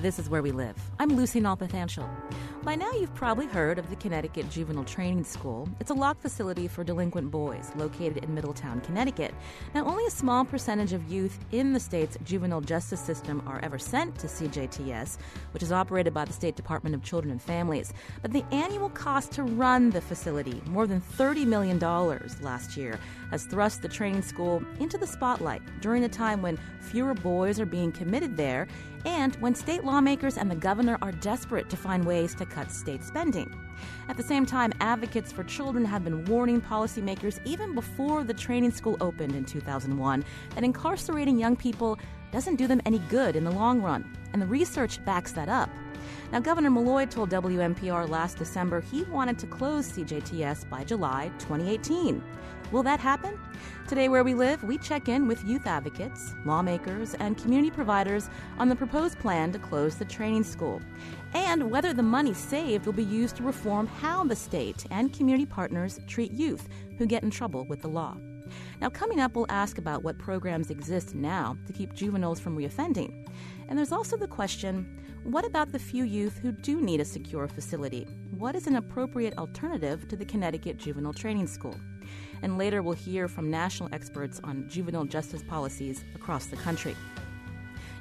This is Where We Live. I'm Lucy Nalpathanchil. By now, you've probably heard of the Connecticut Juvenile Training School. It's a locked facility for delinquent boys located in Middletown, Connecticut. Now, only a small percentage of youth in the state's juvenile justice system are ever sent to CJTS, which is operated by the State Department of Children and Families. But the annual cost to run the facility, more than $30 million last year, has thrust the training school into the spotlight during a time when fewer boys are being committed there and when state lawmakers and the governor are desperate to find ways to cut state spending. At the same time, advocates for children have been warning policymakers even before the training school opened in 2001 that incarcerating young people doesn't do them any good in the long run, and the research backs that up. Now, Governor Malloy told WNPR last December he wanted to close CJTS by July 2018. Will that happen? Today, where we live, we check in with youth advocates, lawmakers, and community providers on the proposed plan to close the training school and whether the money saved will be used to reform how the state and community partners treat youth who get in trouble with the law. Now, coming up, we'll ask about what programs exist now to keep juveniles from reoffending. And there's also the question what about the few youth who do need a secure facility? What is an appropriate alternative to the Connecticut Juvenile Training School? And later, we'll hear from national experts on juvenile justice policies across the country.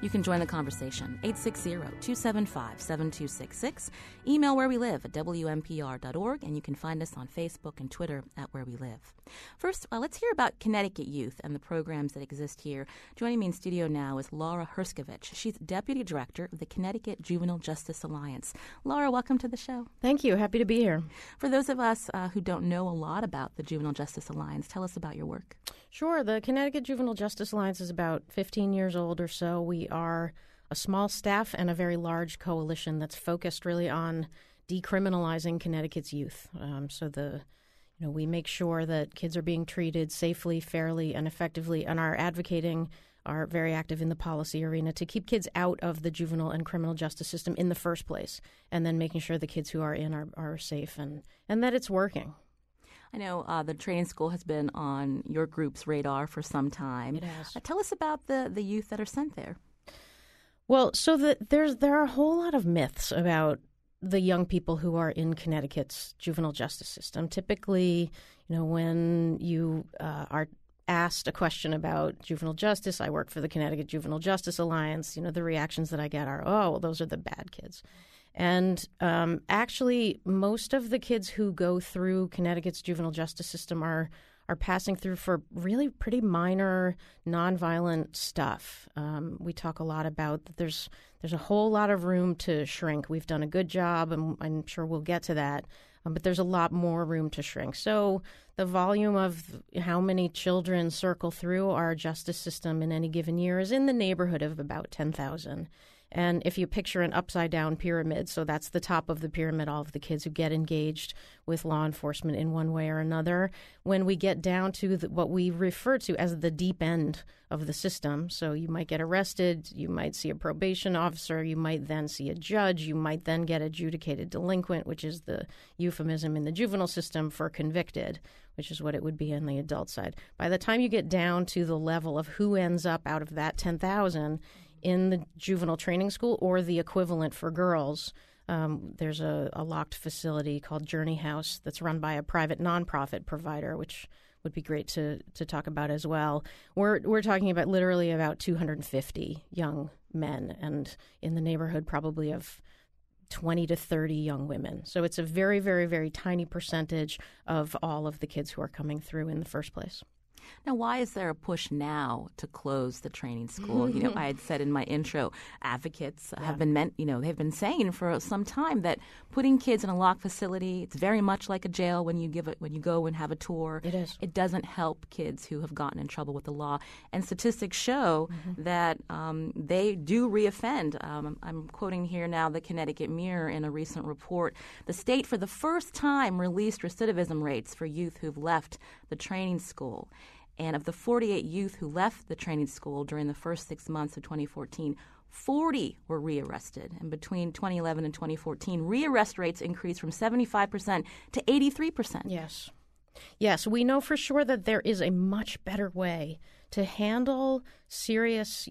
You can join the conversation 860-275-7266. Email where we live at wnpr.org and you can find us on Facebook and Twitter at where we live. First, uh, let's hear about Connecticut Youth and the programs that exist here. Joining me in studio now is Laura Herscovitch. She's Deputy Director of the Connecticut Juvenile Justice Alliance. Laura, welcome to the show. Thank you. Happy to be here. For those of us uh, who don't know a lot about the Juvenile Justice Alliance, tell us about your work. Sure. The Connecticut Juvenile Justice Alliance is about 15 years old or so. We are a small staff and a very large coalition that's focused really on decriminalizing Connecticut's youth. Um, so the you know we make sure that kids are being treated safely, fairly, and effectively, and are advocating are very active in the policy arena to keep kids out of the juvenile and criminal justice system in the first place, and then making sure the kids who are in are, are safe and, and that it's working. I know uh, the training school has been on your group's radar for some time. It has. Uh, tell us about the, the youth that are sent there. Well, so the, there's there are a whole lot of myths about the young people who are in Connecticut's juvenile justice system. Typically, you know, when you uh, are asked a question about juvenile justice, I work for the Connecticut Juvenile Justice Alliance. You know, the reactions that I get are, "Oh, well, those are the bad kids." And um, actually, most of the kids who go through Connecticut's juvenile justice system are are passing through for really pretty minor nonviolent stuff. Um, we talk a lot about that. There's there's a whole lot of room to shrink. We've done a good job, and I'm sure we'll get to that. Um, but there's a lot more room to shrink. So the volume of how many children circle through our justice system in any given year is in the neighborhood of about ten thousand. And if you picture an upside down pyramid, so that's the top of the pyramid, all of the kids who get engaged with law enforcement in one way or another. When we get down to the, what we refer to as the deep end of the system, so you might get arrested, you might see a probation officer, you might then see a judge, you might then get adjudicated delinquent, which is the euphemism in the juvenile system for convicted, which is what it would be on the adult side. By the time you get down to the level of who ends up out of that 10,000, in the juvenile training school or the equivalent for girls. Um, there's a, a, locked facility called Journey House that's run by a private nonprofit provider, which would be great to to talk about as well. We're we're talking about literally about 250 young men, and in the neighborhood probably of 20 to 30 young women. So it's a very, very, very tiny percentage of all of the kids who are coming through in the first place. Now, why is there a push now to close the training school? you know, I had said in my intro, advocates yeah. have been meant, you know, they've been saying for some time that putting kids in a locked facility, it's very much like a jail when you give it when you go and have a tour. It is. It doesn't help kids who have gotten in trouble with the law. And statistics show mm-hmm. that um, they do reoffend. Um, I'm quoting here now the Connecticut Mirror in a recent report. The state, for the first time, released recidivism rates for youth who've left the training school. And of the 48 youth who left the training school during the first six months of 2014, 40 were rearrested. And between 2011 and 2014, rearrest rates increased from 75% to 83%. Yes. Yes, we know for sure that there is a much better way to handle serious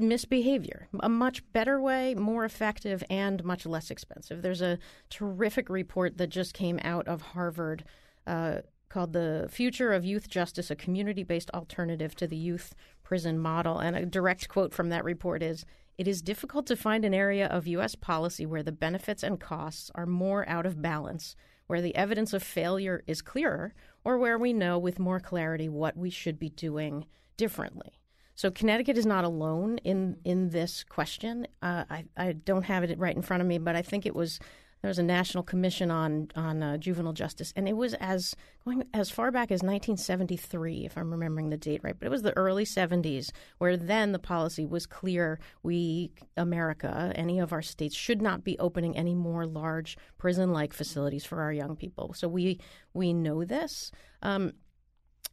misbehavior. A much better way, more effective, and much less expensive. There's a terrific report that just came out of Harvard uh, called The Future of Youth Justice, a community based alternative to the youth prison model. And a direct quote from that report is It is difficult to find an area of U.S. policy where the benefits and costs are more out of balance, where the evidence of failure is clearer, or where we know with more clarity what we should be doing differently. So Connecticut is not alone in in this question. Uh, I I don't have it right in front of me, but I think it was there was a national commission on on uh, juvenile justice, and it was as going as far back as 1973, if I'm remembering the date right. But it was the early 70s where then the policy was clear: we, America, any of our states should not be opening any more large prison-like facilities for our young people. So we we know this. Um,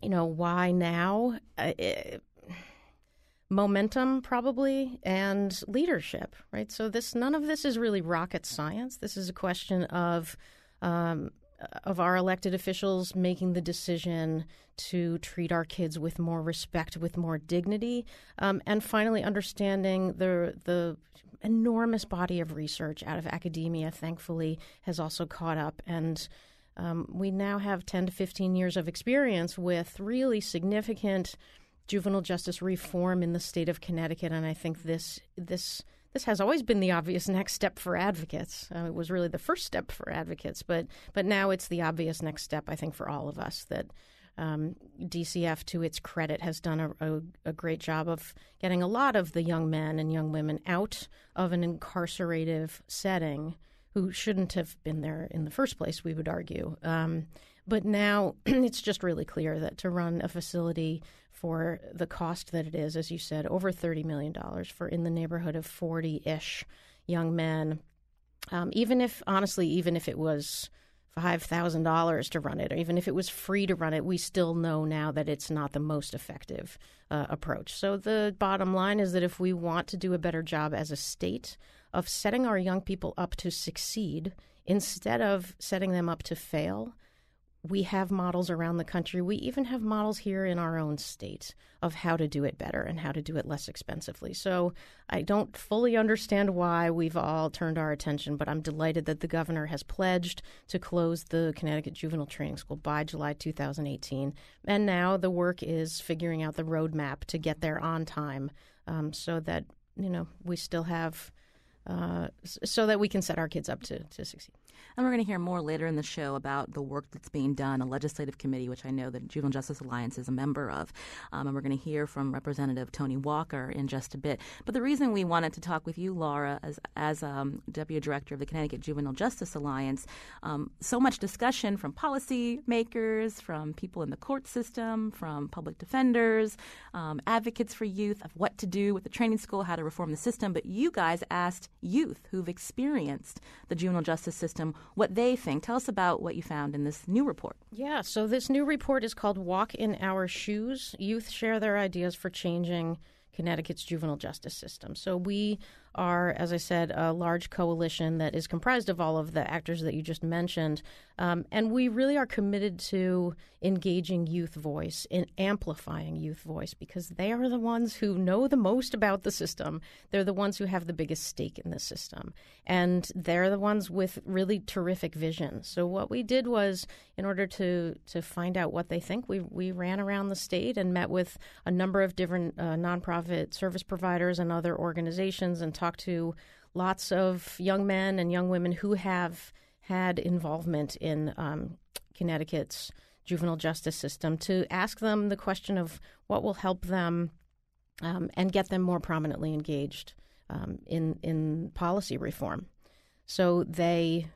you know why now? Uh, it, momentum probably and leadership right? So this none of this is really rocket science. This is a question of um, of our elected officials making the decision to treat our kids with more respect with more dignity um, and finally understanding the the enormous body of research out of academia thankfully has also caught up. And um, we now have 10 to 15 years of experience with really significant juvenile justice reform in the state of Connecticut, and I think this this this has always been the obvious next step for advocates. Uh, it was really the first step for advocates, but but now it's the obvious next step. I think for all of us that. Um, DCF, to its credit, has done a, a, a, great job of getting a lot of the young men and young women out of an incarcerative setting who shouldn't have been there in the first place, we would argue. Um, but now it's just really clear that to run a facility for the cost that it is, as you said, over $30 million for in the neighborhood of 40 ish young men. Um, even if, honestly, even if it was $5,000 to run it, or even if it was free to run it, we still know now that it's not the most effective uh, approach. So the bottom line is that if we want to do a better job as a state of setting our young people up to succeed instead of setting them up to fail, we have models around the country. We even have models here in our own state of how to do it better and how to do it less expensively. So I don't fully understand why we've all turned our attention, but I'm delighted that the governor has pledged to close the Connecticut Juvenile Training School by July 2018. And now the work is figuring out the roadmap to get there on time um, so that, you know, we still have. Uh, so that we can set our kids up to, to succeed. And we're going to hear more later in the show about the work that's being done, a legislative committee, which I know the Juvenile Justice Alliance is a member of. Um, and we're going to hear from Representative Toni Walker in just a bit. But the reason we wanted to talk with you, Laura, as, as um, Deputy Director of the Connecticut Juvenile Justice Alliance, um, so much discussion from policy makers, from people in the court system, from public defenders, um, advocates for youth of what to do with the training school, how to reform the system. But you guys asked youth who've experienced the juvenile justice system what they think. Tell us about what you found in this new report. Yeah, so this new report is called Walk in Our Shoes. Youth share their ideas for changing Connecticut's juvenile justice system. So we are, as I said, a large coalition that is comprised of all of the actors that you just mentioned. Um, and we really are committed to engaging youth voice and amplifying youth voice because they are the ones who know the most about the system. They're the ones who have the biggest stake in the system. And they're the ones with really terrific vision. So what we did was, in order to, to find out what they think, we, we ran around the state and met with a number of different uh, nonprofit service providers and other organizations and talked talked to lots of young men and young women who have had involvement in um, Connecticut's juvenile justice system to ask them the question of what will help them um, and get them more prominently engaged um, in in policy reform. So they,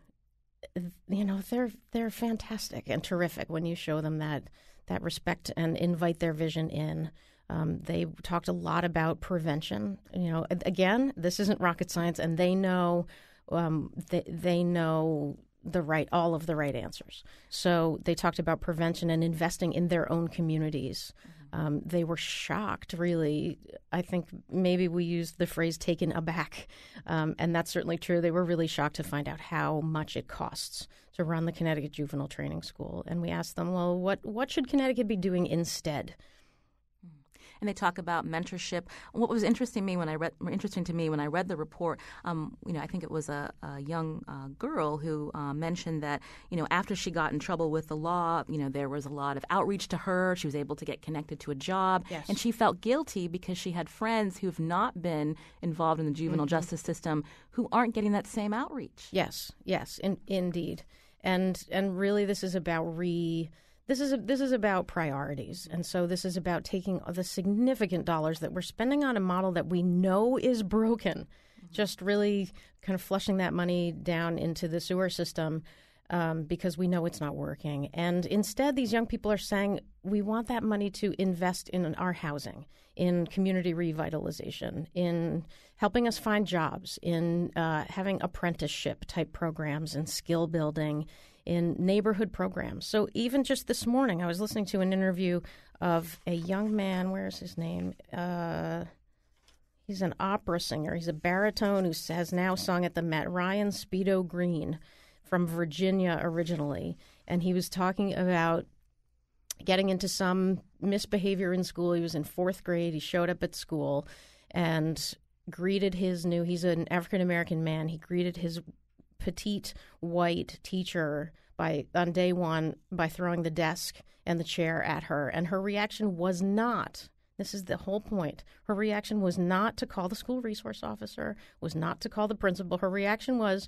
you know, they're they're fantastic and terrific when you show them that that respect and invite their vision in. Um, they talked a lot about prevention. You know, again, this isn't rocket science, and they know um, they, they know the right all of the right answers. So they talked about prevention and investing in their own communities. Mm-hmm. Um, they were shocked, really. I think maybe we used the phrase "taken aback," um, and that's certainly true. They were really shocked to find out how much it costs to run the Connecticut Juvenile Training School. And we asked them, "Well, what what should Connecticut be doing instead?" And they talk about mentorship. What was interesting to me when I read interesting to me when I read the report, um, you know, I think it was a, a young uh, girl who uh, mentioned that you know after she got in trouble with the law, you know, there was a lot of outreach to her. She was able to get connected to a job, yes. and she felt guilty because she had friends who have not been involved in the juvenile mm-hmm. justice system who aren't getting that same outreach. Yes, yes, in, indeed, and and really, this is about re this is a, this is about priorities, and so this is about taking the significant dollars that we're spending on a model that we know is broken, mm-hmm. just really kind of flushing that money down into the sewer system. Um, because we know it's not working. And instead, these young people are saying we want that money to invest in our housing, in community revitalization, in helping us find jobs, in uh, having apprenticeship type programs and skill building, in neighborhood programs. So even just this morning, I was listening to an interview of a young man. Where's his name? Uh, he's an opera singer. He's a baritone who has now sung at the Met. Ryan Speedo Green from Virginia originally, and he was talking about getting into some misbehavior in school. He was in fourth grade. He showed up at school and greeted his new. He's an African American man. He greeted his petite white teacher by on day one by throwing the desk and the chair at her, and her reaction was not. This is the whole point. Her reaction was not to call the school resource officer, was not to call the principal. Her reaction was,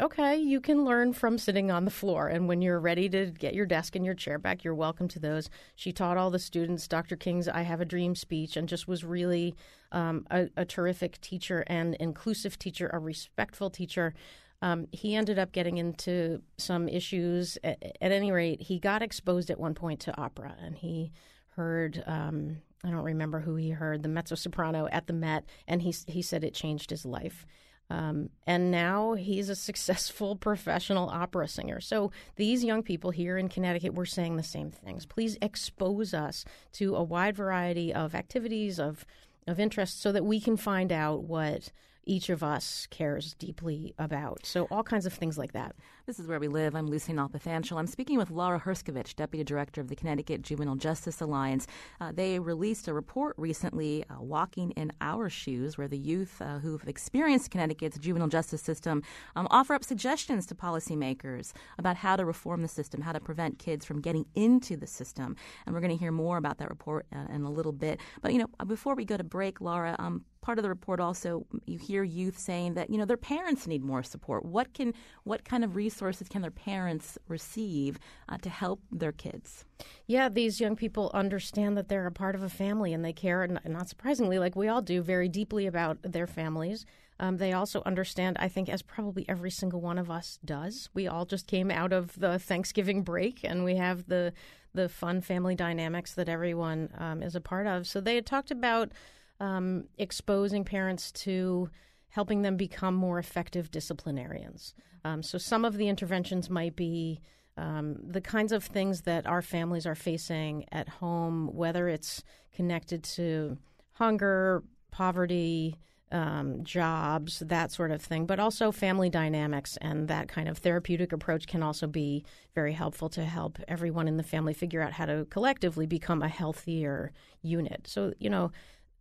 okay, you can learn from sitting on the floor. And when you're ready to get your desk and your chair back, you're welcome to those. She taught all the students Dr. King's I Have a Dream speech and just was really um, a, a, terrific teacher and inclusive teacher, a respectful teacher. Um, he ended up getting into some issues. At, at, any rate, he got exposed at one point to opera, and he heard. Um, I don't remember who he heard, the mezzo soprano at the Met, and he he said it changed his life. Um, and now he's a successful professional opera singer. So these young people here in Connecticut were saying the same things. Please expose us to a wide variety of activities of of interest so that we can find out what each of us cares deeply about. So, all kinds of things like that. This is Where We Live. I'm Lucy Nalpathanchil. I'm speaking with Laura Herscovitch, Deputy Director of the Connecticut Juvenile Justice Alliance. Uh, they released a report recently, uh, Walking in Our Shoes, where the youth uh, who've experienced Connecticut's juvenile justice system um, offer up suggestions to policymakers about how to reform the system, how to prevent kids from getting into the system. And we're going to hear more about that report uh, in a little bit. But, you know, before we go to break, Laura, um, part of the report also you hear youth saying that you know their parents need more support what can what kind of resources can their parents receive uh, to help their kids yeah these young people understand that they're a part of a family and they care not surprisingly like we all do very deeply about their families um, they also understand, I think, as probably every single one of us does. We all just came out of the Thanksgiving break, and we have the the fun family dynamics that everyone um, is a part of. So they had talked about um, exposing parents to helping them become more effective disciplinarians. Um, so some of the interventions might be um, the kinds of things that our families are facing at home, whether it's connected to hunger, poverty, um, jobs, that sort of thing, but also family dynamics and that kind of therapeutic approach can also be very helpful to help everyone in the family figure out how to collectively become a healthier unit. So, you know,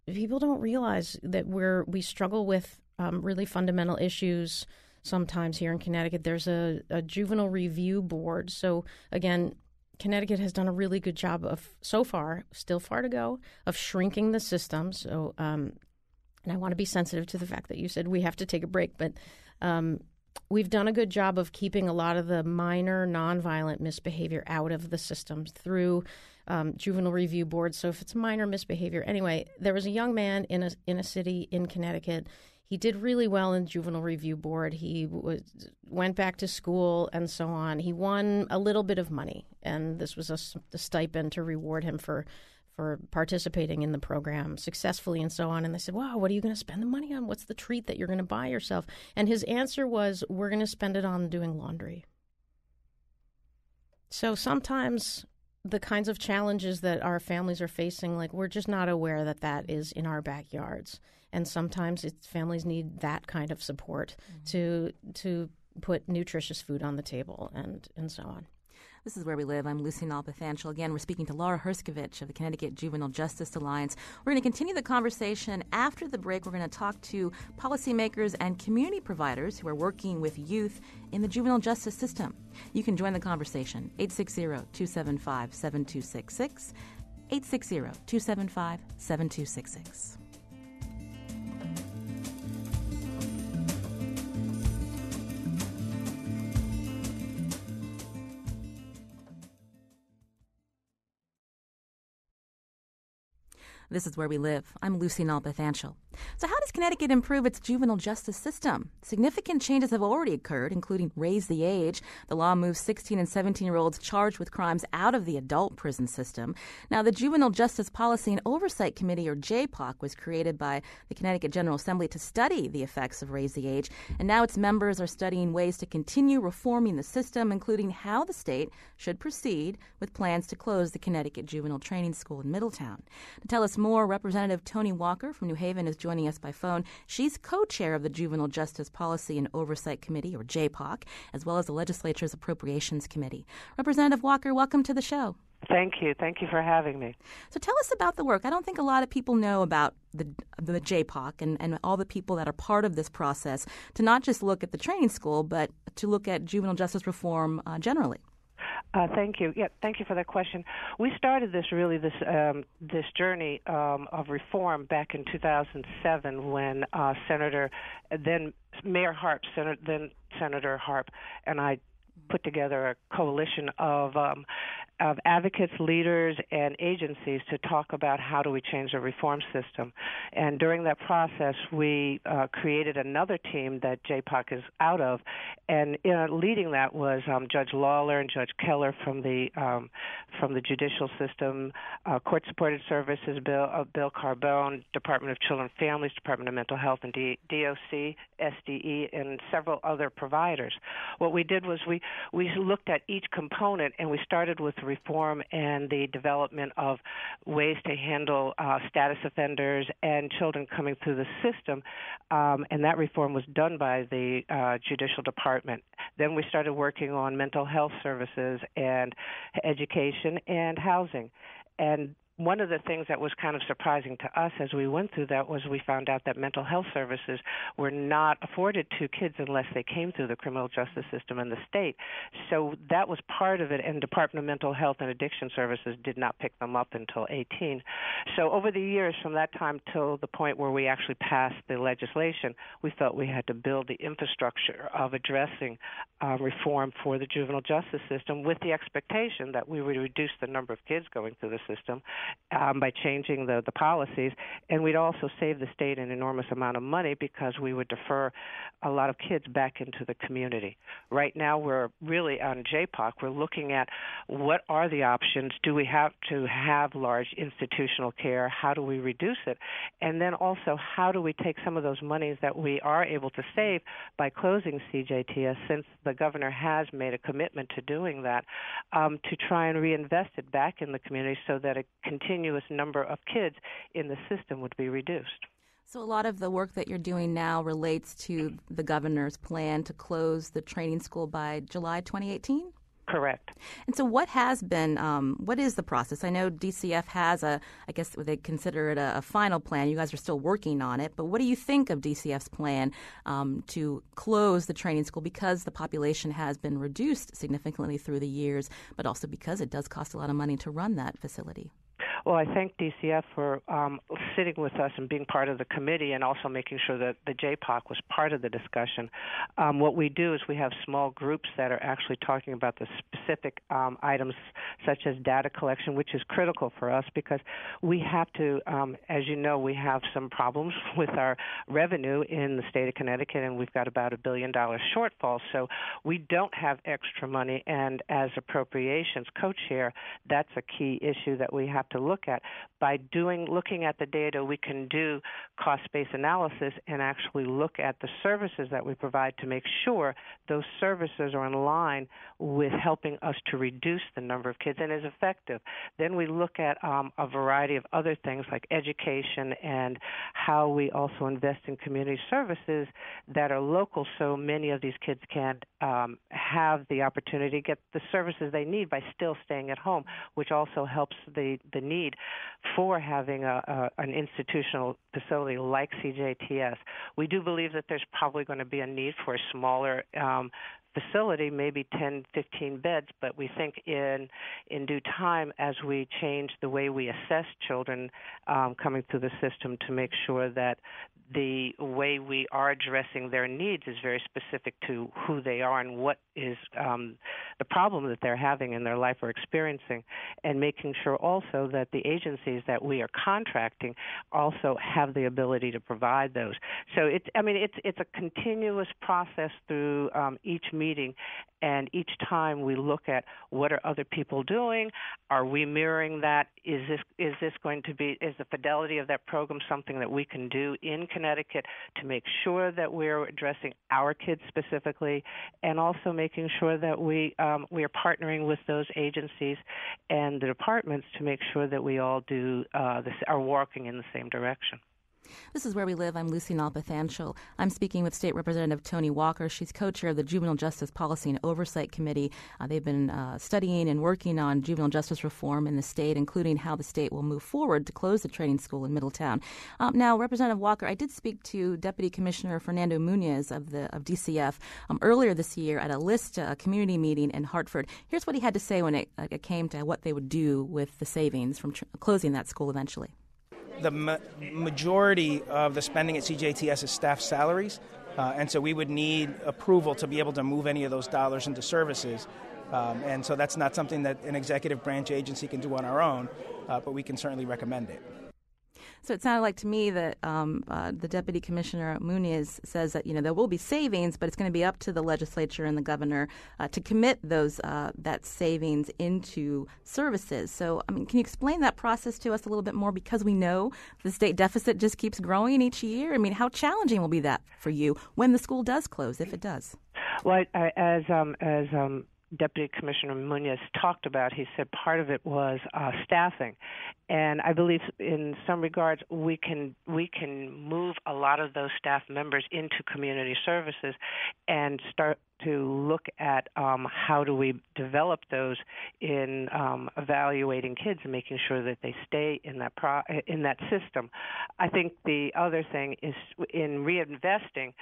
people don't realize that we're we struggle with um, really fundamental issues sometimes here in Connecticut. There's a, a juvenile review board. So again, Connecticut has done a really good job of so far, still far to go, of shrinking the system. So, um, and I want to be sensitive to the fact that you said we have to take a break, but um, we've done a good job of keeping a lot of the minor nonviolent misbehavior out of the system through um, juvenile review boards. So if it's minor misbehavior, anyway, there was a young man in a in a city in Connecticut. He did really well in juvenile review board. He was, went back to school and so on. He won a little bit of money, and this was a, a stipend to reward him for for participating in the program successfully and so on. And they said, Wow, what are you going to spend the money on? What's the treat that you're going to buy yourself? And his answer was, We're going to spend it on doing laundry. So sometimes the kinds of challenges that our families are facing, like we're just not aware that that is in our backyards. And sometimes it's, families need that kind of support mm-hmm. to to put nutritious food on the table and, and so on. This is Where We Live. I'm Lucy Nalpathanchil. Again, we're speaking to Laura Herscovitch of the Connecticut Juvenile Justice Alliance. We're going to continue the conversation. After the break, we're going to talk to policymakers and community providers who are working with youth in the juvenile justice system. You can join the conversation. 860-275-7266. 860-275-7266. This is where we live. I'm Lucy Nalpathanchil. So, how Connecticut improve its juvenile justice system? Significant changes have already occurred, including raise the age. The law moves 16 and 17 year olds charged with crimes out of the adult prison system. Now, the Juvenile Justice Policy and Oversight Committee, or JPOC, was created by the Connecticut General Assembly to study the effects of raise the age, and now its members are studying ways to continue reforming the system, including how the state should proceed with plans to close the Connecticut Juvenile Training School in Middletown. To tell us more, Representative Toni Walker from New Haven is joining us by phone. She's co chair of the Juvenile Justice Policy and Oversight Committee, or JPOC, as well as the legislature's Appropriations Committee. Representative Walker, welcome to the show. Thank you. Thank you for having me. So tell us about the work. I don't think a lot of people know about the the JPOC and, and all the people that are part of this process to not just look at the training school, but to look at juvenile justice reform uh, generally. Uh, thank you. Yeah, thank you for that question. We started this really this um, this journey um, of reform back in 2007 when uh, Senator then Mayor Harp, Senator, then Senator Harp, and I put together a coalition of um, of advocates, leaders, and agencies to talk about how do we change the reform system. And during that process, we uh, created another team that JPOC is out of, and uh, leading that was um, Judge Lawler and Judge Keller from the um, from the judicial system, uh, Court Supported Services, Bill uh, Bill Carbone, Department of Children and Families, Department of Mental Health, and D- DOC, SDE, and several other providers. What we did was we we looked at each component and we started with reform and the development of ways to handle uh, status offenders and children coming through the system, um, and that reform was done by the uh, Judicial Department. Then we started working on mental health services and education and housing. And one of the things that was kind of surprising to us as we went through that was we found out that mental health services were not afforded to kids unless they came through the criminal justice system in the state. So that was part of it, and Department of Mental Health and Addiction Services did not pick them up until 18. So over the years, from that time till the point where we actually passed the legislation, we felt we had to build the infrastructure of addressing uh, reform for the juvenile justice system with the expectation that we would reduce the number of kids going through the system um, by changing the, the policies. And we'd also save the state an enormous amount of money because we would defer a lot of kids back into the community. Right now, we're really on JPOC. We're looking at what are the options. Do we have to have large institutional care? How do we reduce it? And then also, how do we take some of those monies that we are able to save by closing CJTS, since the governor has made a commitment to doing that, um, to try and reinvest it back in the community so that it continuous number of kids in the system would be reduced. So, a lot of the work that you're doing now relates to the governor's plan to close the training school by July 2018? Correct. And so, what has been, um, what is the process? I know DCF has a, I guess they consider it a, a, final plan. You guys are still working on it, but what do you think of DCF's plan um, to close the training school because the population has been reduced significantly through the years, but also because it does cost a lot of money to run that facility? Well, I thank DCF for um, sitting with us and being part of the committee, and also making sure that the JPOC was part of the discussion. Um, what we do is we have small groups that are actually talking about the specific um, items, such as data collection, which is critical for us because we have to, um, as you know, we have some problems with our revenue in the state of Connecticut, and we've got about a billion dollar shortfall. So we don't have extra money, and as appropriations co-chair, that's a key issue that we have to look at. By doing looking at the data, we can do cost-based analysis and actually look at the services that we provide to make sure those services are in line with helping us to reduce the number of kids and is effective. Then we look at um, a variety of other things like education and how we also invest in community services that are local so many of these kids can um, have the opportunity to get the services they need by still staying at home, which also helps the, the need for having a, a, an institutional facility like CJTS. We do believe that there's probably going to be a need for a smaller um, facility, maybe 10, 15 beds, but we think in in due time, as we change the way we assess children um, coming through the system, to make sure that the way we are addressing their needs is very specific to who they are and what is um, the problem that they're having in their life or experiencing, and making sure also that the agencies that we are contracting also have the ability to provide those. So it's, I mean, it's it's a continuous process through um, each meeting, and each time we look at what are other people doing, are we mirroring that? Is this is this going to be is the fidelity of that program something that we can do in Connecticut to make sure that we're addressing our kids specifically, and also making sure that we um, we are partnering with those agencies and the departments to make sure that we all do uh, this, are walking in the same direction. This is Where We Live. I'm Lucy Nalpathanchil. I'm speaking with State Representative Toni Walker. She's co chair of the Juvenile Justice Policy and Oversight Committee. Uh, they've been uh, studying and working on juvenile justice reform in the state, including how the state will move forward to close the training school in Middletown. Um, now, Representative Walker, I did speak to Deputy Commissioner Fernando Muniz of the of DCF um, earlier this year at a list uh, community meeting in Hartford. Here's what he had to say when it, uh, it came to what they would do with the savings from tr- closing that school eventually the ma- majority of the spending at CJTS is staff salaries, uh, and so we would need approval to be able to move any of those dollars into services. Um, and so that's not something that an executive branch agency can do on our own, uh, but we can certainly recommend it. So it sounded like to me that um, uh, the deputy commissioner Muniz says that you know there will be savings, but it's going to be up to the legislature and the governor uh, to commit those uh, that savings into services. So I mean, can you explain that process to us a little bit more? Because we know the state deficit just keeps growing each year. I mean, how challenging will be that for you when the school does close, if it does? Well, I, as um, as um, Deputy Commissioner Muniz talked about, he said part of it was uh, staffing, and I believe in some regards we can we can move a lot of those staff members into community services and start to look at um, how do we develop those in um, evaluating kids and making sure that they stay in that pro- in that system. I think the other thing is in reinvesting.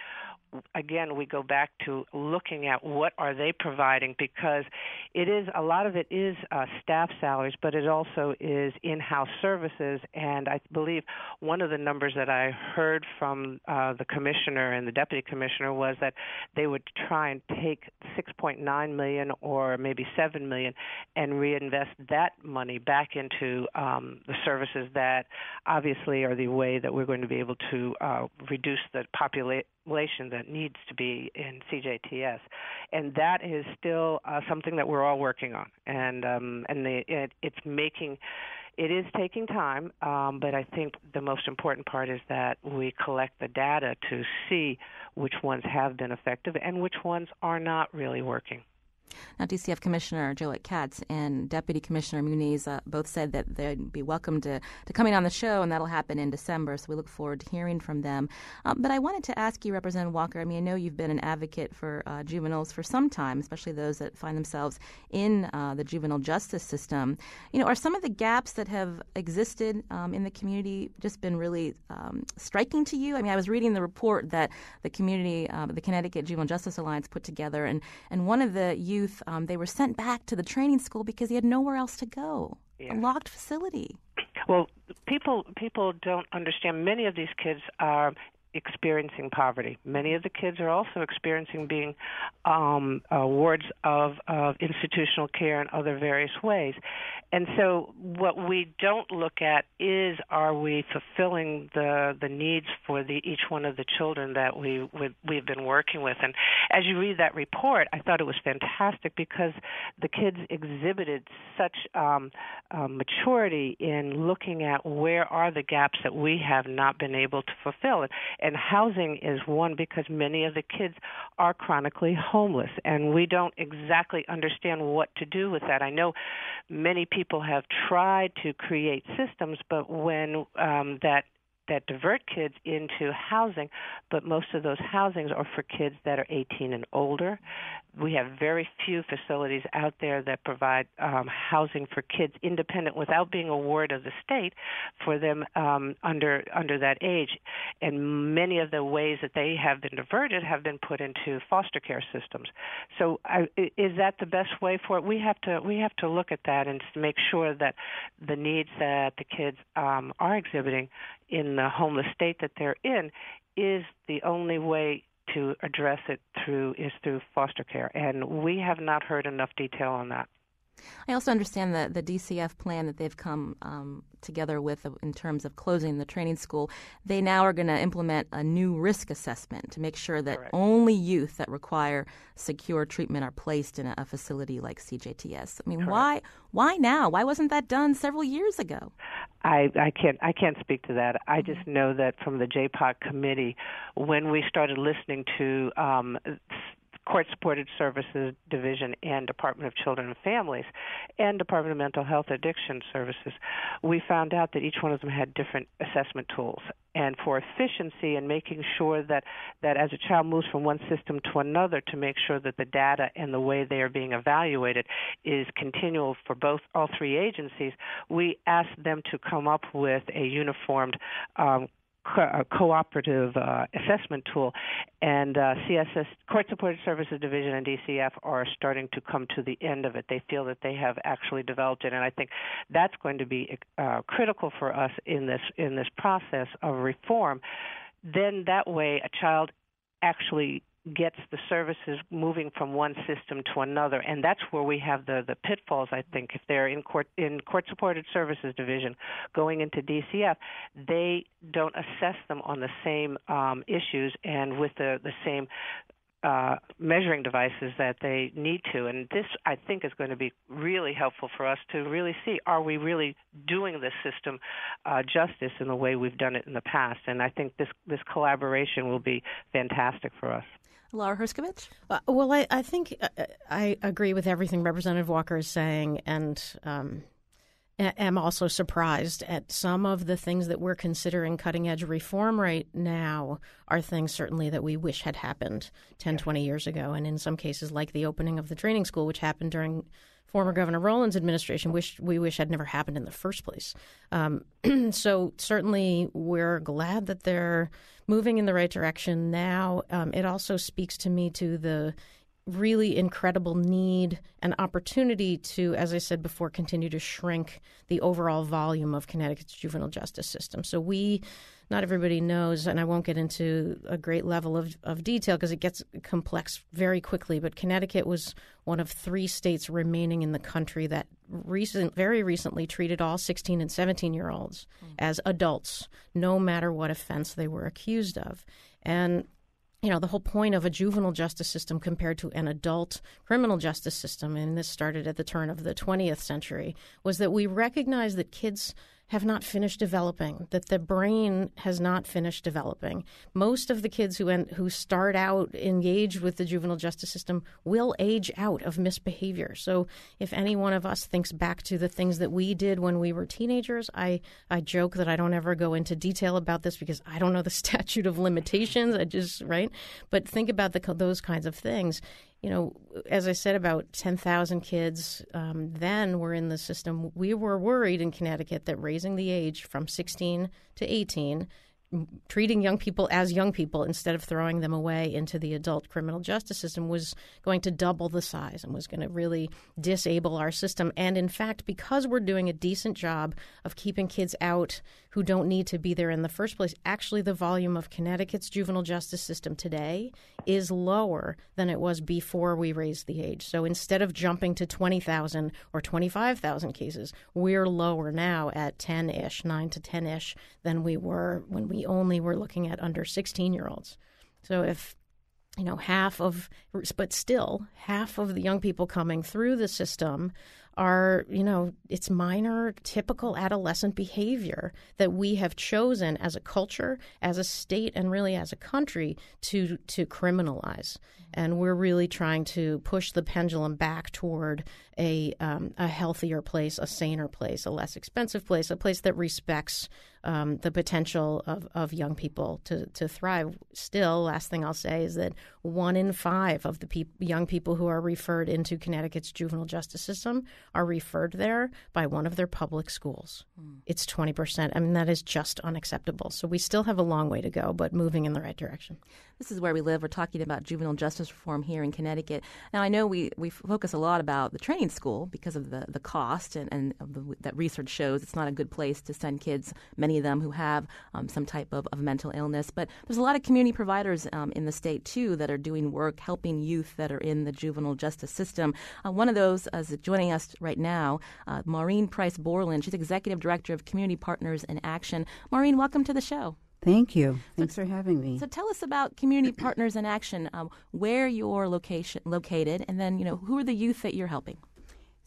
Again, we go back to looking at what are they providing because it is a lot of it is uh, staff salaries, but it also is in-house services. And I believe one of the numbers that I heard from uh, the commissioner and the deputy commissioner was that they would try and take 6.9 million or maybe 7 million and reinvest that money back into um, the services that obviously are the way that we're going to be able to uh, reduce the population that needs to be in CJTS, and that is still uh, something that we're all working on, and um, and the, it, it's making it is taking time, um, but I think the most important part is that we collect the data to see which ones have been effective and which ones are not really working. Now, DCF Commissioner Joette Katz and Deputy Commissioner Muniz uh, both said that they'd be welcome to, to coming on the show, and that'll happen in December. So we look forward to hearing from them. Um, but I wanted to ask you, Representative Walker. I mean, I know you've been an advocate for uh, juveniles for some time, especially those that find themselves in uh, the juvenile justice system. You know, are some of the gaps that have existed um, in the community just been really um, striking to you? I mean, I was reading the report that the community, uh, the Connecticut Juvenile Justice Alliance, put together, and and one of the youth um, they were sent back to the training school because he had nowhere else to go. a locked facility. Well, people people don't understand. Many of these kids are experiencing poverty. Many of the kids are also experiencing being um, uh, wards of, of institutional care in other various ways. And so, what we don't look at is are we fulfilling the the needs for the each one of the children that we, we we've been working with. And as you read that report, I thought it was fantastic because the kids exhibited such um, uh, maturity in looking at where are the gaps that we have not been able to fulfill and housing is one because many of the kids are chronically homeless and we don't exactly understand what to do with that. I know many people have tried to create systems, but when um, that that divert kids into housing, but most of those housings are for kids that are 18 and older we have very few facilities out there that provide um, housing for kids independent without being a ward of the state for them um, under under that age. And many of the ways that they have been diverted have been put into foster care systems. So, I, is that the best way for it? We have to we have to look at that and make sure that the needs that the kids um, are exhibiting in the homeless state that they're in is the only way to address it through is through foster care, and we have not heard enough detail on that. I also understand that the DCF plan that they've come um, together with in terms of closing the training school, they now are going to implement a new risk assessment to make sure that Correct. only youth that require secure treatment are placed in a, a facility like CJTS. I mean, Correct. why why now? Why wasn't that done several years ago? I, I can't I can't speak to that. I Mm-hmm. just know that from the JPOC committee, when we started listening to um, Court Supported Services Division and Department of Children and Families and Department of Mental Health Addiction Services, we found out that each one of them had different assessment tools. And for efficiency and making sure that, that as a child moves from one system to another, to make sure that the data and the way they are being evaluated is continual for both all three agencies, we asked them to come up with a uniformed um, co- a cooperative uh, assessment tool, and uh, CSS Court Supported Services Division and DCF are starting to come to the end of it. They feel that they have actually developed it, and I think that's going to be uh, critical for us in this in this process of reform. Then that way, a child actually gets the services moving from one system to another and that's where we have the the pitfalls i think if they're in court in court supported services division going into dcf they don't assess them on the same um, issues and with the the same uh, measuring devices that they need to. And this, I think, is going to be really helpful for us to really see are we really doing this system uh, justice in the way we've done it in the past. And I think this, this collaboration will be fantastic for us. Laura Herscovitch? Uh, well, I, I think uh, I agree with everything Representative Walker is saying, and um, am also surprised at some of the things that we're considering cutting edge reform right now are things certainly that we wish had happened 10, 20 years ago. And in some cases, like the opening of the training school, which happened during former Governor Rowland's administration, which we wish had never happened in the first place. Um, so certainly we're glad that they're moving in the right direction now. Um, it also speaks to me to the really incredible need and opportunity to, as I said before, continue to shrink the overall volume of Connecticut's juvenile justice system. So we, not everybody knows, and I won't get into a great level of, of detail because it gets complex very quickly, but Connecticut was one of three states remaining in the country that recent, very recently treated all 16 and 17 year olds mm. as adults, no matter what offense they were accused of. And you know, the whole point of a juvenile justice system compared to an adult criminal justice system, and this started at the turn of the 20th century, was that we recognized that kids have not finished developing, that the brain has not finished developing. Most of the kids who en- who start out engaged with the juvenile justice system will age out of misbehavior. So if any one of us thinks back to the things that we did when we were teenagers, I, I joke that I don't ever go into detail about this because I don't know the statute of limitations. I just, right? But think about the, those kinds of things you know, as I said, about 10,000 kids um, then were in the system. We were worried in Connecticut that raising the age from 16 to 18 treating young people as young people instead of throwing them away into the adult criminal justice system was going to double the size and was going to really disable our system. And in fact, because we're doing a decent job of keeping kids out who don't need to be there in the first place, actually, the volume of Connecticut's juvenile justice system today is lower than it was before we raised the age. So instead of jumping to 20,000 or 25,000 cases, we're lower now at 10 ish, 9 to 10 ish than we were when we only were looking at under 16 year olds. So if you know half of but still half of the young people coming through the system are, you know, it's minor, typical adolescent behavior that we have chosen as a culture, as a state, and really as a country to to criminalize. And we're really trying to push the pendulum back toward a um, a healthier place, a saner place, a less expensive place, a place that respects um, the potential of, of young people to, to thrive. Still, last thing I'll say is that one in five of the pe- young people who are referred into Connecticut's juvenile justice system are referred there by one of their public schools. Mm. It's 20%. I mean, that is just unacceptable. So we still have a long way to go, but moving in the right direction. This is where we live. We're talking about juvenile justice reform here in Connecticut. Now, I know we, we focus a lot about the training school because of the, the cost and, and the, that research shows it's not a good place to send kids, many of them who have um, some type of, of mental illness. But there's a lot of community providers um, in the state, too, that are doing work helping youth that are in the juvenile justice system. Uh, one of those is joining us right now, uh, Maureen Price Boreland. She's Executive Director of Community Partners in Action. Maureen, welcome to the show. Thank you. Thanks so, for having me. So tell us about Community Partners in Action, um, where you're location located, and then you know who are the youth that you're helping.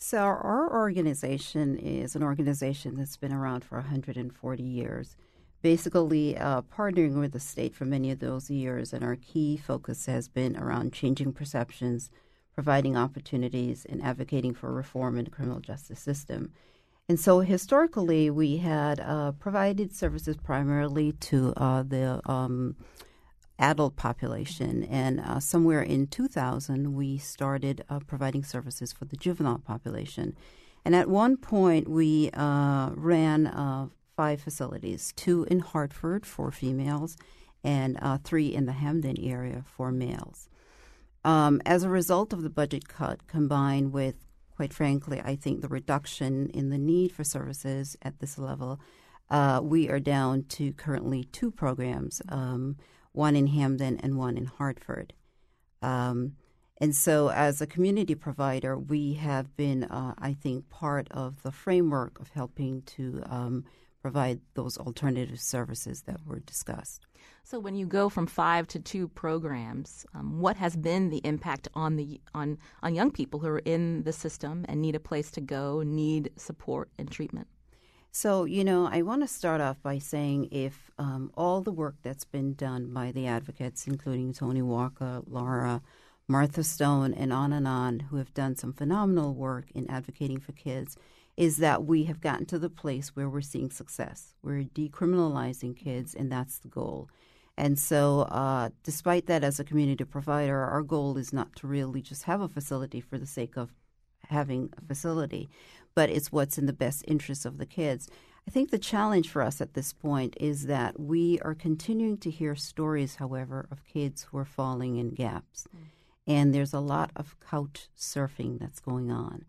So our organization is an organization that's been around for 140 years, basically uh, partnering with the state for many of those years, and our key focus has been around changing perceptions, providing opportunities, and advocating for reform in the criminal justice system. And so historically, we had uh, provided services primarily to uh, the um, adult population. And uh, somewhere in 2000, we started uh, providing services for the juvenile population. And at one point, we uh, ran uh, five facilities two in Hartford for females, and three in the Hamden area for males. Um, as a result of the budget cut combined with quite frankly, I think the reduction in the need for services at this level, uh, we are down to currently two programs, um, one in Hamden and one in Hartford. Um, and so, as a community provider, we have been, uh, I think, part of the framework of helping to um, provide those alternative services that were discussed. So, when you go from five to two programs, um, what has been the impact on the on on young people who are in the system and need a place to go, need support and treatment? So, you know, I want to start off by saying if um, all the work that's been done by the advocates, including Toni Walker, Laura, Martha Stone, and on and on, who have done some phenomenal work in advocating for kids, is that we have gotten to the place where we're seeing success. We're decriminalizing kids, and that's the goal. And so, uh, despite that, as a community provider, our goal is not to really just have a facility for the sake of having a facility, but it's what's in the best interest of the kids. I think the challenge for us at this point is that we are continuing to hear stories, however, of kids who are falling in gaps. Mm. And there's a lot of couch surfing that's going on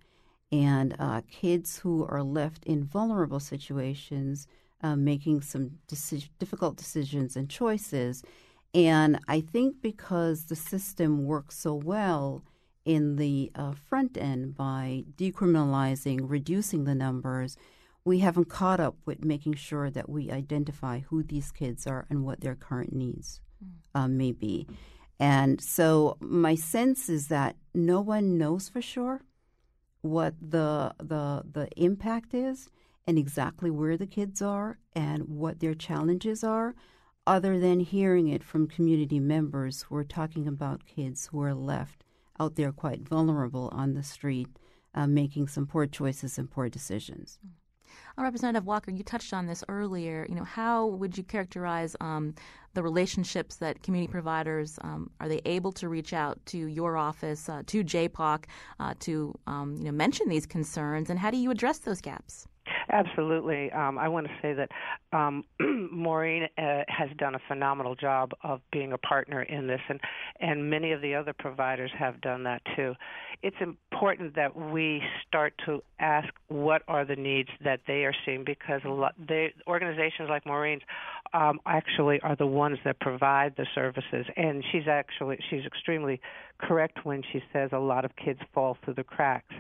and uh, kids who are left in vulnerable situations uh, making some deci- difficult decisions and choices. And I think because the system works so well in the uh, front end by decriminalizing, reducing the numbers, we haven't caught up with making sure that we identify who these kids are and what their current needs mm. may be. And so my sense is that no one knows for sure what the the the impact is and exactly where the kids are and what their challenges are other than hearing it from community members who are talking about kids who are left out there quite vulnerable on the street uh, making some poor choices and poor decisions. Uh, Representative Walker, you touched on this earlier. You know, how would you characterize um, the relationships that community providers um, are they able to reach out to your office, uh, to JPOC, uh, to um, you know mention these concerns, and how do you address those gaps? Absolutely. Um, I want to say that um, Maureen uh, has done a phenomenal job of being a partner in this, and, and many of the other providers have done that too. It's important that we start to ask what are the needs that they are seeing because a lot, they, organizations like Maureen's um, actually are the ones that provide the services, and she's actually she's extremely correct when she says a lot of kids fall through the cracks.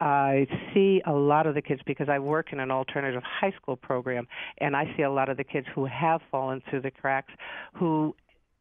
I see a lot of the kids because I work in an alternative high school program, and I see a lot of the kids who have fallen through the cracks, who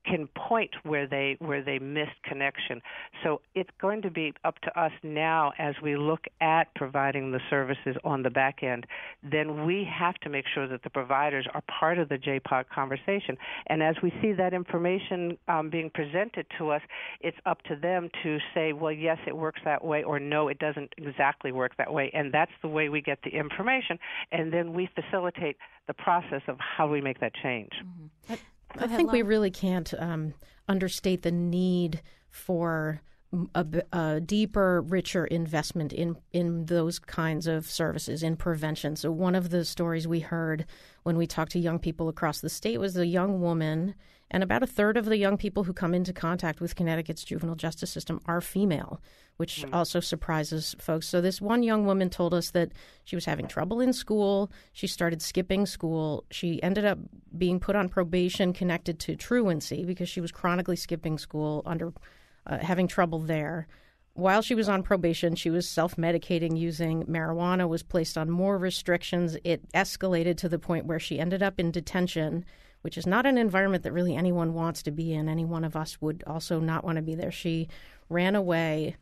can point where they where they missed connection. So it's going to be up to us now as we look at providing the services on the back end. Then we have to make sure that the providers are part of the JPOC conversation. And as we see that information um, being presented to us, it's up to them to say, well, yes, it works that way, or no, it doesn't exactly work that way. And that's the way we get the information. And then we facilitate the process of how we make that change. Mm-hmm. I think we really can't um, understate the need for a, a, deeper, richer investment in in those kinds of services in prevention. So one of the stories we heard when we talked to young people across the state was a young woman, and about a third of the young people who come into contact with Connecticut's juvenile justice system are female, which mm. also surprises folks. So this one young woman told us that she was having trouble in school. She started skipping school. She ended up being put on probation connected to truancy because she was chronically skipping school under uh, having trouble there. While she was on probation, she was self medicating using marijuana, was placed on more restrictions. It escalated to the point where she ended up in detention, which is not an environment that really anyone wants to be in. Any one of us would also not want to be there. She ran away.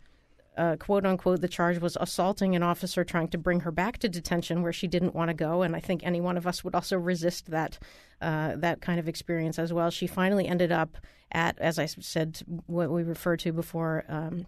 Uh, quote unquote, the charge was assaulting an officer trying to bring her back to detention where she didn't want to go. And I think any one of us would also resist that uh, that kind of experience as well. She finally ended up at, as I said, what we referred to before. Um,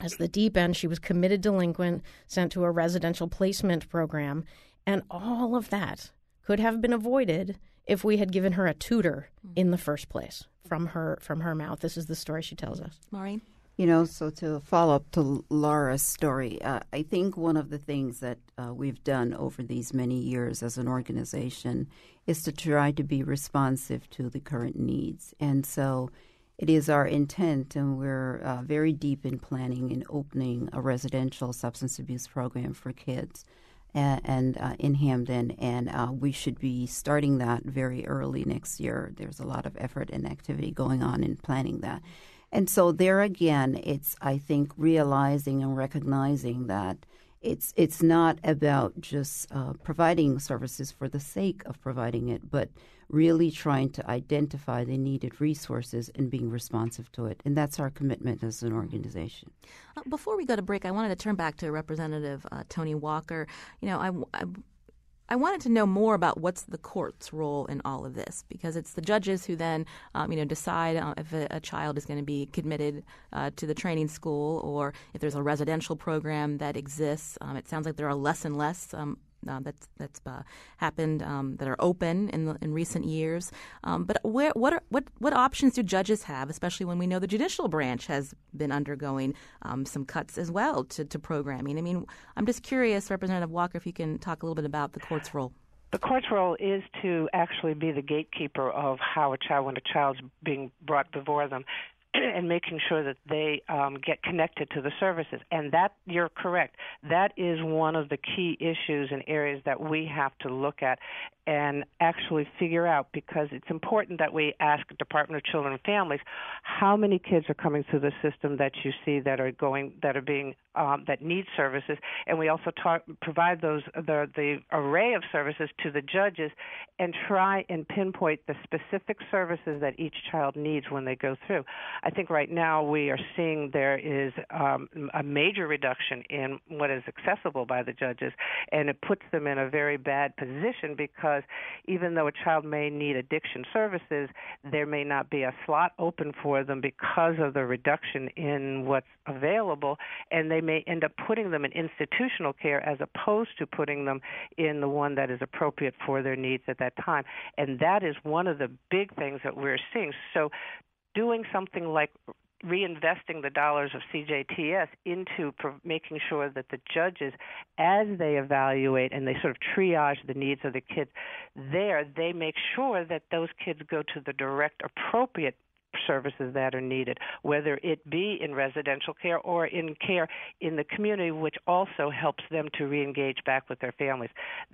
as the deep end, she was committed delinquent, sent to a residential placement program, and all of that could have been avoided if we had given her a tutor in the first place from her from her mouth. This is the story she tells us. Maureen? You know, so to follow up to Laura's story, uh, I think one of the things that uh, we've done over these many years as an organization is to try to be responsive to the current needs. And so it is our intent, and we're uh, very deep in planning and opening a residential substance abuse program for kids. And, and uh, in Hamden, and uh, we should be starting that very early next year. There's a lot of effort and activity going on in planning that. And so there again, it's I think realizing and recognizing that it's it's not about just uh, providing services for the sake of providing it, but really trying to identify the needed resources and being responsive to it. And that's our commitment as an organization. Uh, before we go to break, I wanted to turn back to Representative uh, Toni Walker. You know, I, I I wanted to know more about what's the court's role in all of this because it's the judges who then, um, you know, decide uh, if a, a, child is going to be committed uh, to the training school or if there's a residential program that exists. Um, it sounds like there are less and less um, uh, that's that's uh, happened um, that are open in the, in recent years. Um, but where what are, what what options do judges have, especially when we know the judicial branch has been undergoing um, some cuts as well to, to programming? I mean, I'm just curious, Representative Walker, if you can talk a little bit about the court's role. The court's role is to actually be the gatekeeper of how a child, when a child's being brought before them, and making sure that they um, get connected to the services. And that, you're correct, that is one of the key issues and areas that we have to look at and actually figure out because it's important that we ask Department of Children and Families how many kids are coming through the system that you see that are going that are being um, that need services, and we also talk, provide those the the array of services to the judges and try and pinpoint the specific services that each child needs when they go through. I think right now we are seeing there is um, a major reduction in what is accessible by the judges, and it puts them in a very bad position because even though a child may need addiction services, there may not be a slot open for them because of the reduction in what's available, and they may end up putting them in institutional care as opposed to putting them in the one that is appropriate for their needs at that time. And that is one of the big things that we're seeing. So doing something like reinvesting the dollars of CJTS into making sure that the judges, as they evaluate and they sort of triage the needs of the kids there, they make sure that those kids go to the direct, appropriate services that are needed, whether it be in residential care or in care in the community, which also helps them to reengage back with their families.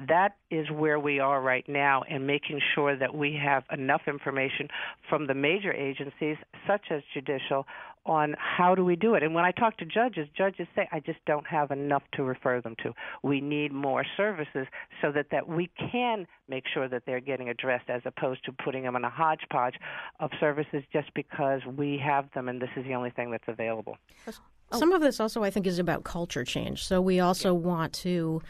That is where we are right now, and making sure that we have enough information from the major agencies, such as judicial, on how do we do it. And when I talk to judges, judges say, I just don't have enough to refer them to. We need more services so that, that we can make sure that they're getting addressed as opposed to putting them in a hodgepodge of services just because we have them and this is the only thing that's available. Some of this also, I think, is about culture change. So we also yeah. want to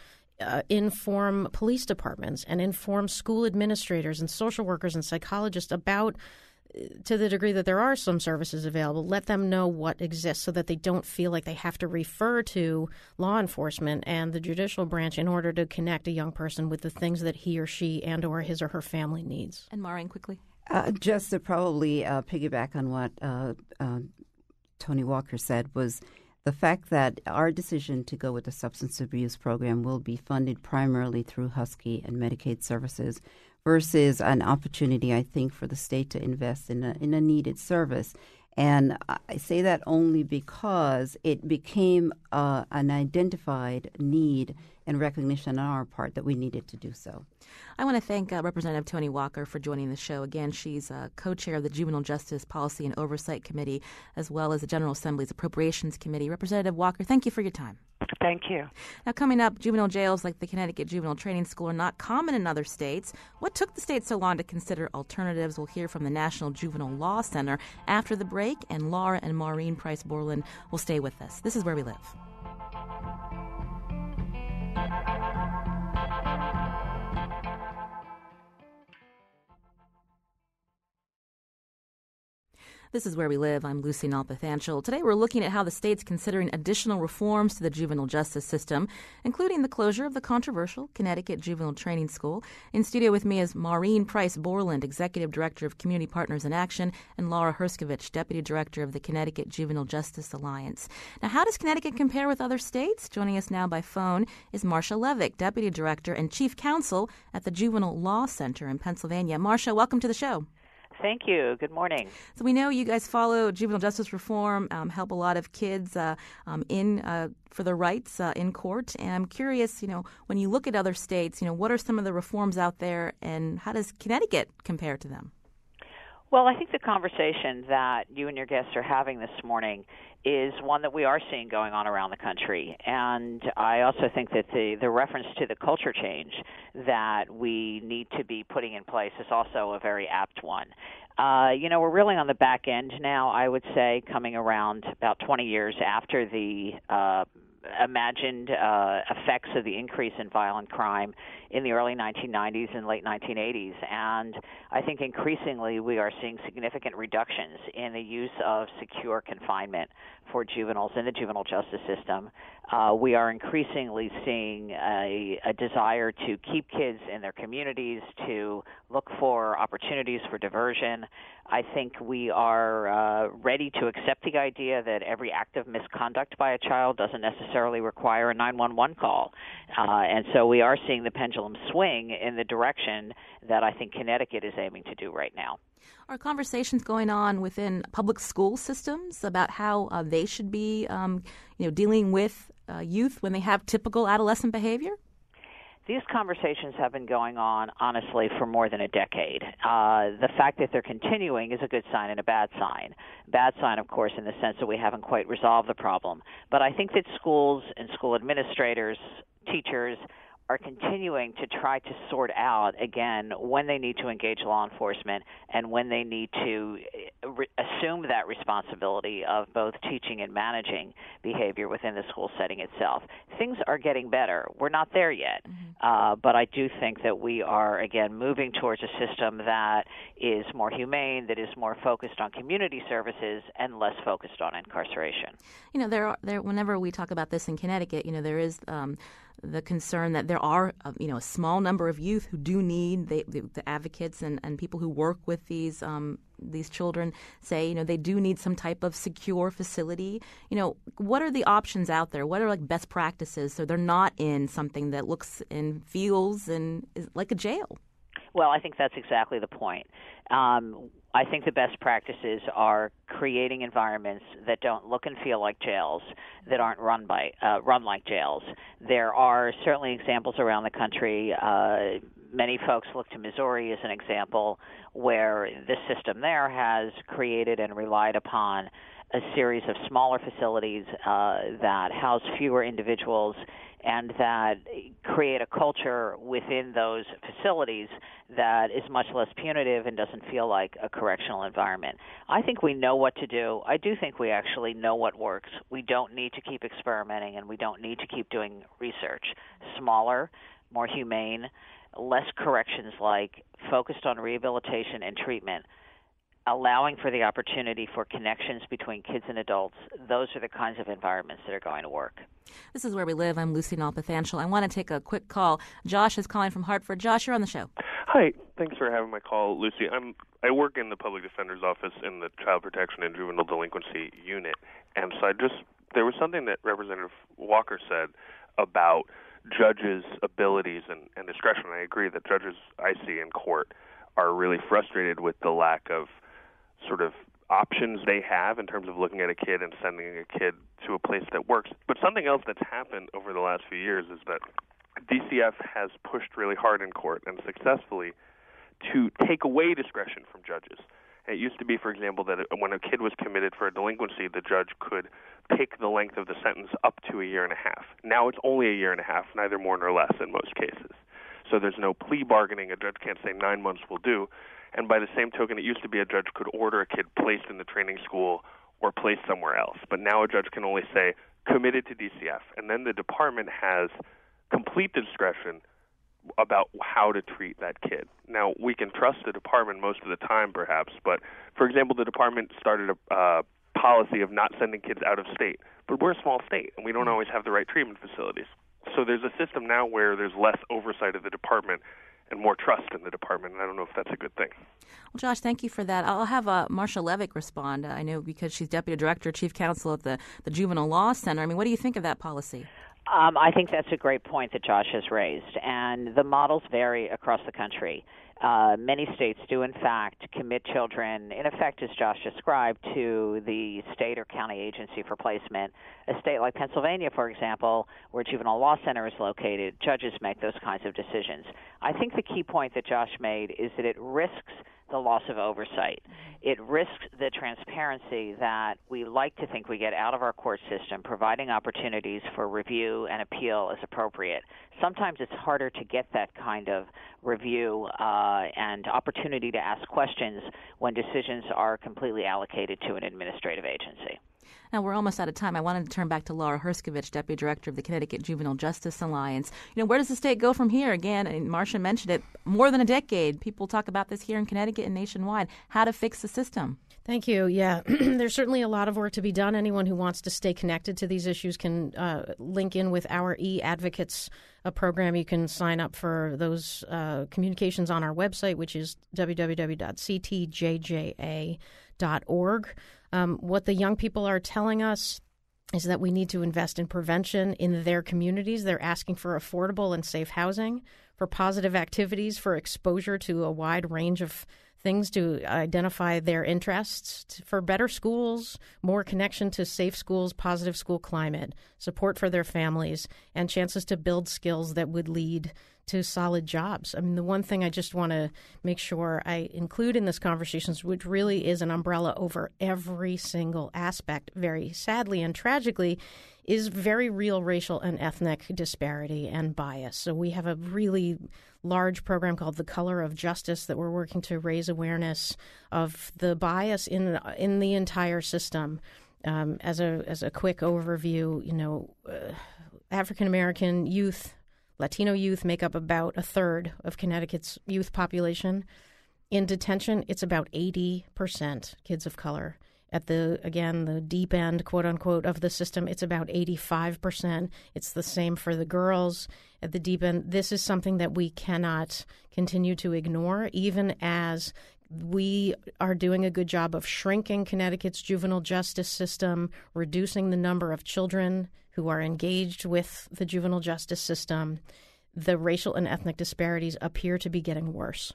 uh, inform police departments and inform school administrators and social workers and psychologists about to the degree that there are some services available, let them know what exists so that they don't feel like they have to refer to law enforcement and the judicial branch in order to connect a young person with the things that he or she and or his or her family needs. And Maureen, quickly. Uh, just to probably uh, piggyback on what uh, uh, Toni Walker said was the fact that our decision to go with the substance abuse program will be funded primarily through Husky and Medicaid services versus an opportunity, I think, for the state to invest in a, in a needed service. And I say that only because it became uh, an identified need and recognition on our part that we needed to do so. I want to thank uh, Representative Toni Walker for joining the show. Again, she's uh, co chair of the Juvenile Justice Policy and Oversight Committee, as well as the General Assembly's Appropriations Committee. Representative Walker, thank you for your time. Thank you. Now, coming up, juvenile jails like the Connecticut Juvenile Training School are not common in other states. What took the state so long to consider alternatives? We'll hear from the National Juvenile Law Center after the break, and Laura and Maureen Price Boreland will stay with us. This is where we live. This is Where We Live. I'm Lucy Nalpathanchil. Today we're looking at how the state's considering additional reforms to the juvenile justice system, including the closure of the controversial Connecticut Juvenile Training School. In studio with me is Maureen Price Boreland, Executive Director of Community Partners in Action, and Laura Herscovitch, Deputy Director of the Connecticut Juvenile Justice Alliance. Now, how does Connecticut compare with other states? Joining us now by phone is Marsha Levick, Deputy Director and Chief Counsel at the Juvenile Law Center in Pennsylvania. Marsha, welcome to the show. Thank you. Good morning. So we know you guys follow juvenile justice reform, um, help a lot of kids uh, um, in uh, for their rights uh, in court. And I'm curious, you know, when you look at other states, you know, what are some of the reforms out there, and how does Connecticut compare to them? Well, I think the conversation that you and your guests are having this morning is one that we are seeing going on around the country. And I also think that the, the reference to the culture change that we need to be putting in place is also a very apt one. Uh, you know, we're really on the back end now, I would say, coming around about 20 years after the uh, imagined uh, effects of the increase in violent crime in the early 1990s and late 1980s. And I think increasingly we are seeing significant reductions in the use of secure confinement for juveniles in the juvenile justice system. Uh, we are increasingly seeing a, a desire to keep kids in their communities, to look for opportunities for diversion. I think we are uh, ready to accept the idea that every act of misconduct by a child doesn't necessarily require a 911 call. Uh, and so we are seeing the pendulum swing in the direction that I think Connecticut is aiming to do right now. Are conversations going on within public school systems about how uh, they should be, um, you know, dealing with uh, youth when they have typical adolescent behavior? These conversations have been going on, honestly, for more than a decade. Uh, the fact that they're continuing is a good sign and a bad sign. Bad sign, of course, in the sense that we haven't quite resolved the problem. But I think that schools and school administrators, teachers, are continuing to try to sort out again when they need to engage law enforcement and when they need to eh, re- assume that responsibility of both teaching and managing behavior within the school setting itself. Things are getting better. We're not there yet, mm-hmm. uh, but I do think that we are again moving towards a system that is more humane, that is more focused on community services and less focused on incarceration. You know, there are there whenever we talk about this in Connecticut, you know, there is. Um, the concern that there are, uh, you know, a small number of youth who do need the, the, advocates and, and people who work with these um, these children say, you know, they do need some type of secure facility. You know, what are the options out there? What are like best practices so they're not in something that looks and feels and is like a jail? Well, I think that's exactly the point. Um, I think the best practices are creating environments that don't look and feel like jails, that aren't run by uh, run like jails. There are certainly examples around the country. Uh, many folks look to Missouri as an example where the system there has created and relied upon a series of smaller facilities uh, that house fewer individuals and that create a culture within those facilities that is much less punitive and doesn't feel like a correctional environment. I think we know what to do. I do think we actually know what works. We don't need to keep experimenting and we don't need to keep doing research. Smaller, more humane, less corrections like, focused on rehabilitation and treatment allowing for the opportunity for connections between kids and adults, those are the kinds of environments that are going to work. This is where we live. I'm Lucy Nalpathanchil. I want to take a quick call. Josh is calling from Hartford. Josh, you're on the show. Hi. Thanks for having my call, Lucy. I'm I work in the public defender's office in the child protection and juvenile delinquency unit, and so I just there was something that Representative Walker said about judges' abilities and, and discretion. I agree that judges I see in court are really frustrated with the lack of sort of options they have in terms of looking at a kid and sending a kid to a place that works. But something else that's happened over the last few years is that DCF has pushed really hard in court and successfully to take away discretion from judges. It used to be, for example, that when a kid was committed for a delinquency, the judge could pick the length of the sentence up to a year and a half. Now it's only a year and a half, neither more nor less in most cases. So there's no plea bargaining. A judge can't say nine months will do. And by the same token, it used to be a judge could order a kid placed in the training school or placed somewhere else. But now a judge can only say committed to DCF. And then the department has complete discretion about how to treat that kid. Now, we can trust the department most of the time, perhaps, but for example, the department started a uh, policy of not sending kids out of state. But we're a small state, and we don't always have the right treatment facilities. So there's a system now where there's less oversight of the department and more trust in the department. And I don't know if that's a good thing. Well, Josh, thank you for that. I'll have uh, Marsha Levick respond. I know because she's deputy director, chief counsel at the, the Juvenile Law Center. I mean, what do you think of that policy? Um, I think that's a great point that Josh has raised, and the models vary across the country. Uh, many states do, in fact, commit children, in effect, as Josh described, to the state or county agency for placement. A state like Pennsylvania, for example, where Juvenile Law Center is located, judges make those kinds of decisions. I think the key point that Josh made is that it risks the loss of oversight. It risks the transparency that we like to think we get out of our court system, providing opportunities for review and appeal as appropriate. Sometimes it's harder to get that kind of review uh, and opportunity to ask questions when decisions are completely allocated to an administrative agency. Now we're almost out of time. I wanted to turn back to Laura Herscovitch, Deputy Director of the Connecticut Juvenile Justice Alliance. You know, where does the state go from here? Again, and Marsha mentioned it, more than a decade. People talk about this here in Connecticut and nationwide. How to fix the system. Thank you. Yeah, there's certainly a lot of work to be done. Anyone who wants to stay connected to these issues can uh, link in with our e advocates uh, program. You can sign up for those uh, communications on our website, which is www.ctjja.org. Um, what the young people are telling us is that we need to invest in prevention in their communities. They're asking for affordable and safe housing, for positive activities, for exposure to a wide range of things to identify their interests, for better schools, more connection to safe schools, positive school climate, support for their families, and chances to build skills that would lead to solid jobs. I mean, the one thing I just want to make sure I include in this conversation, which really is an umbrella over every single aspect, very sadly and tragically, is very real racial and ethnic disparity and bias. So we have a really large program called The Color of Justice that we're working to raise awareness of the bias in in the entire system. Um, as a as a quick overview, you know, uh, African American youth Latino youth make up about a third of Connecticut's youth population. In detention, it's about 80% kids of color. At the again the deep end, quote unquote, of the system, it's about 85%. It's the same for the girls at the deep end. This is something that we cannot continue to ignore, even as we are doing a good job of shrinking Connecticut's juvenile justice system, reducing the number of children who are engaged with the juvenile justice system. The racial and ethnic disparities appear to be getting worse.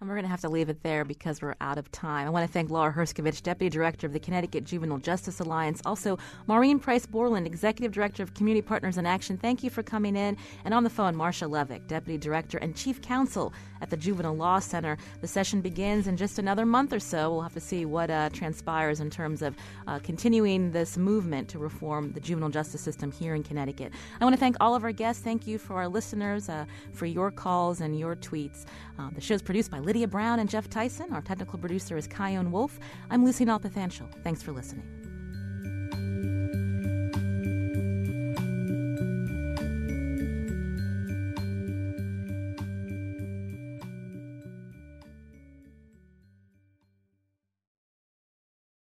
And we're going to have to leave it there because we're out of time. I want to thank Laura Herscovitch, Deputy Director of the Connecticut Juvenile Justice Alliance. Also, Maureen Price Boreland, Executive Director of Community Partners in Action. Thank you for coming in. And on the phone, Marsha Levick, Deputy Director and Chief Counsel at the Juvenile Law Center. The session begins in just another month or so. We'll have to see what uh, transpires in terms of uh, continuing this movement to reform the juvenile justice system here in Connecticut. I want to thank all of our guests. Thank you for our listeners uh, for your calls and your tweets. Uh, the show is produced by Lydia Brown and Jeff Tyson. Our technical producer is Kyone Wolf. I'm Lucy Nalpathanchil. Thanks for listening.